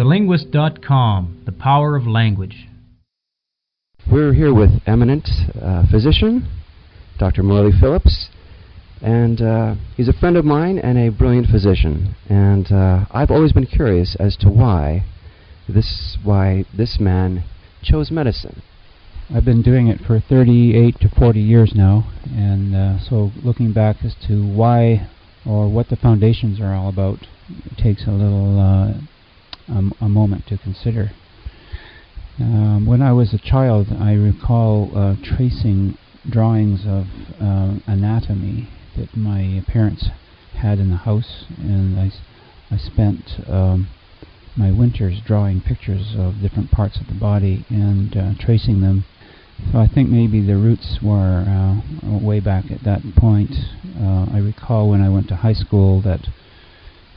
TheLinguist.com The Power of Language. We're here with eminent uh, physician, Dr. Morley Phillips, and uh, he's a friend of mine and a brilliant physician. And uh, I've always been curious as to why this why this man chose medicine. I've been doing it for 38 to 40 years now, and uh, so looking back as to why or what the foundations are all about takes a little uh, a moment to consider. Um, when I was a child, I recall uh, tracing drawings of uh, anatomy that my parents had in the house, and I, I spent um, my winters drawing pictures of different parts of the body and uh, tracing them. So I think maybe the roots were uh, way back at that point. Uh, I recall when I went to high school that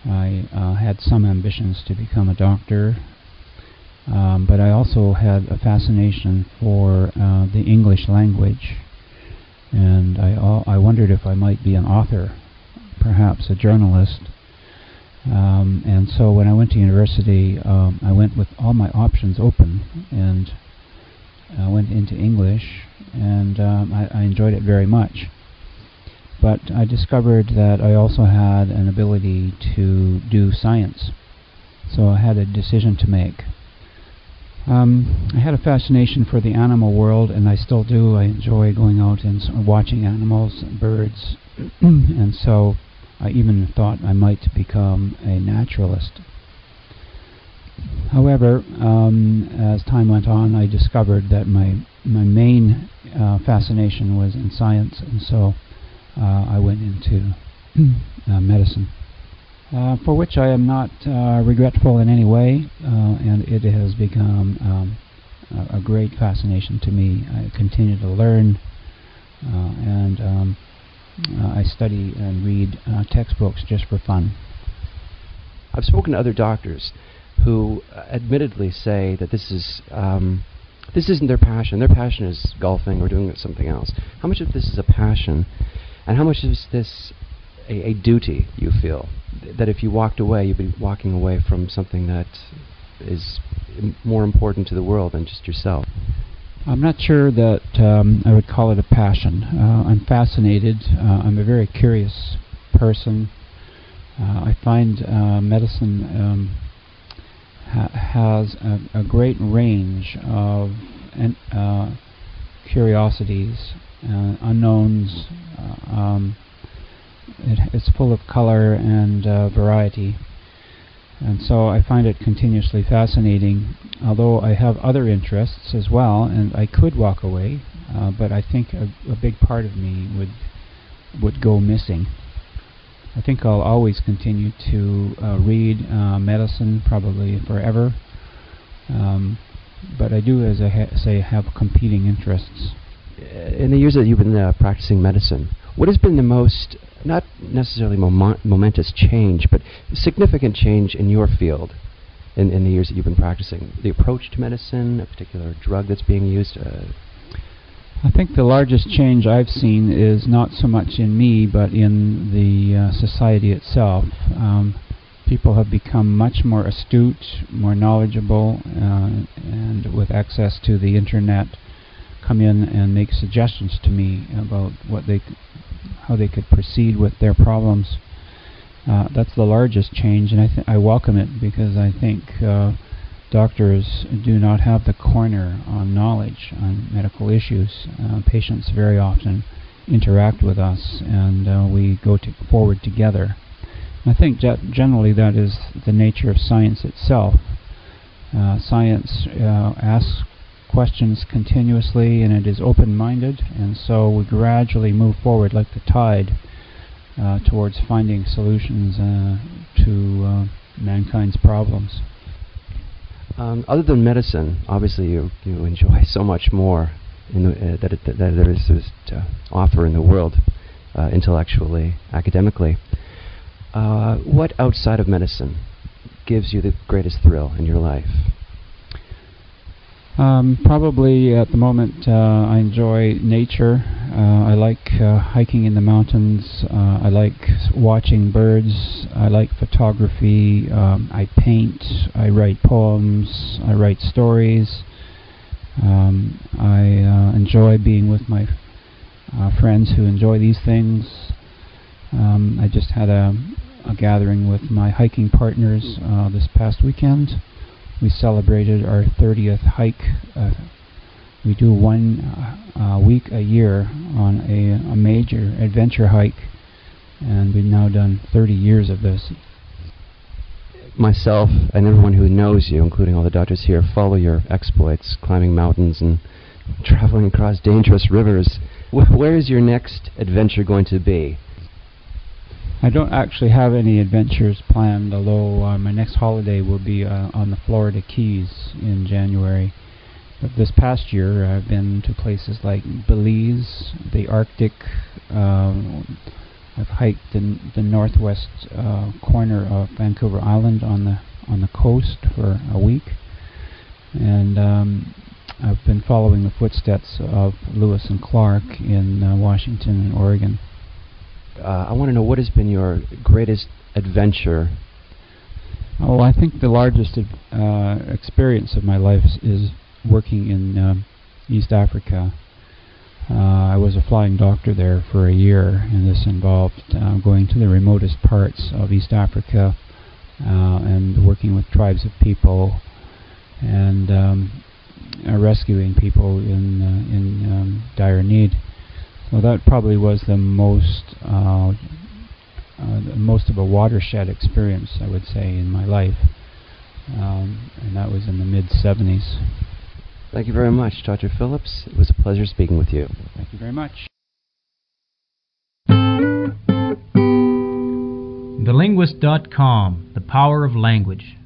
I uh, had some ambitions to become a doctor, um, but I also had a fascination for uh, the English language, and I I wondered if I might be an author, perhaps a journalist. Um, and so when I went to university, um, I went with all my options open, and I went into English, and um, I, I enjoyed it very much. But I discovered that I also had an ability to do science, so I had a decision to make. Um, I had a fascination for the animal world, and I still do. I enjoy going out and watching animals, and birds, and so I even thought I might become a naturalist. However, um, as time went on, I discovered that my my main uh, fascination was in science, and so I went into uh, medicine. Uh, for which I am not uh, regretful in any way, uh, and it has become um, a, a, great fascination to me. I continue to learn, uh, and um, uh, I study and read textbooks just for fun. I've spoken to other doctors who admittedly say that this is um, this isn't their passion. Their passion is golfing or doing something else. How much of this is a passion, and how much is this a, a duty you feel that if you walked away, you'd be walking away from something that is more important to the world than just yourself? I'm not sure that um, I would call it a passion. Uh, I'm fascinated. Uh, I'm a very curious person. Uh, I find uh, medicine um, ha has a, a, great range of uh, curiosities, uh, unknowns, um, it, it's full of color and uh, variety. And so I find it continuously fascinating, although I have other interests as well, and I could walk away, uh, but I think a, a, big part of me would would go missing. I think I'll always continue to uh, read uh, medicine, probably forever, um, but I do, as I ha say, have competing interests. In the years that you've been uh, practicing medicine, what has been the most not necessarily mom momentous change, but significant change in your field in, in the years that you've been practicing? The approach to medicine, a particular drug that's being used? Uh, I think the largest change I've seen is not so much in me, but in the uh, society itself. Um, people have become much more astute, more knowledgeable, uh, and with access to the internet, come in and make suggestions to me about what they how they could proceed with their problems. Uh, that's the largest change, and I, I welcome it because I think uh, doctors do not have the corner on knowledge on medical issues. Uh, patients very often interact with us, and uh, we go to forward together. I think generally that is the nature of science itself. Uh, science uh, asks questions continuously and it is open-minded and so we gradually move forward like the tide uh, towards finding solutions uh, to uh, mankind's problems. Um, other than medicine, obviously you, you enjoy so much more the, uh, that, it, that there is to offer in the world, uh, intellectually, academically. Uh, what outside of medicine gives you the greatest thrill in your life? Um, probably at the moment, uh, I enjoy nature. Uh, I like uh, hiking in the mountains. Uh, I like watching birds. I like photography. Um, I paint. I write poems. I write stories. Um, I uh, enjoy being with my uh, friends who enjoy these things. Um, I just had a, a, gathering with my hiking partners this past weekend we celebrated our 30th hike. Uh, we do one uh, week a year on a, a major adventure hike, and we've now done 30 years of this. Myself and everyone who knows you, including all the doctors here, follow your exploits, climbing mountains and traveling across dangerous rivers. Wh- where is your next adventure going to be? I don't actually have any adventures planned, although uh, my next holiday will be uh, on the Florida Keys in January. But this past year, I've been to places like Belize, the Arctic. Um, I've hiked in the northwest uh, corner of Vancouver Island on the on the coast for a week, and um, I've been following the footsteps of Lewis and Clark in uh, Washington and Oregon uh, I want to know what has been your greatest adventure. Oh, I think the largest uh, experience of my life is working in uh, East Africa. Uh, I was a flying doctor there for a year, and this involved uh, going to the remotest parts of East Africa uh, and working with tribes of people and um, rescuing people in in um, dire need. Well, that probably was the most uh, uh, most of a watershed experience, I would say, in my life, um, and that was in the mid 70s. Thank you very much, Dr. Phillips. It was a pleasure speaking with you. Thank you very much. TheLinguist.com, the power of language.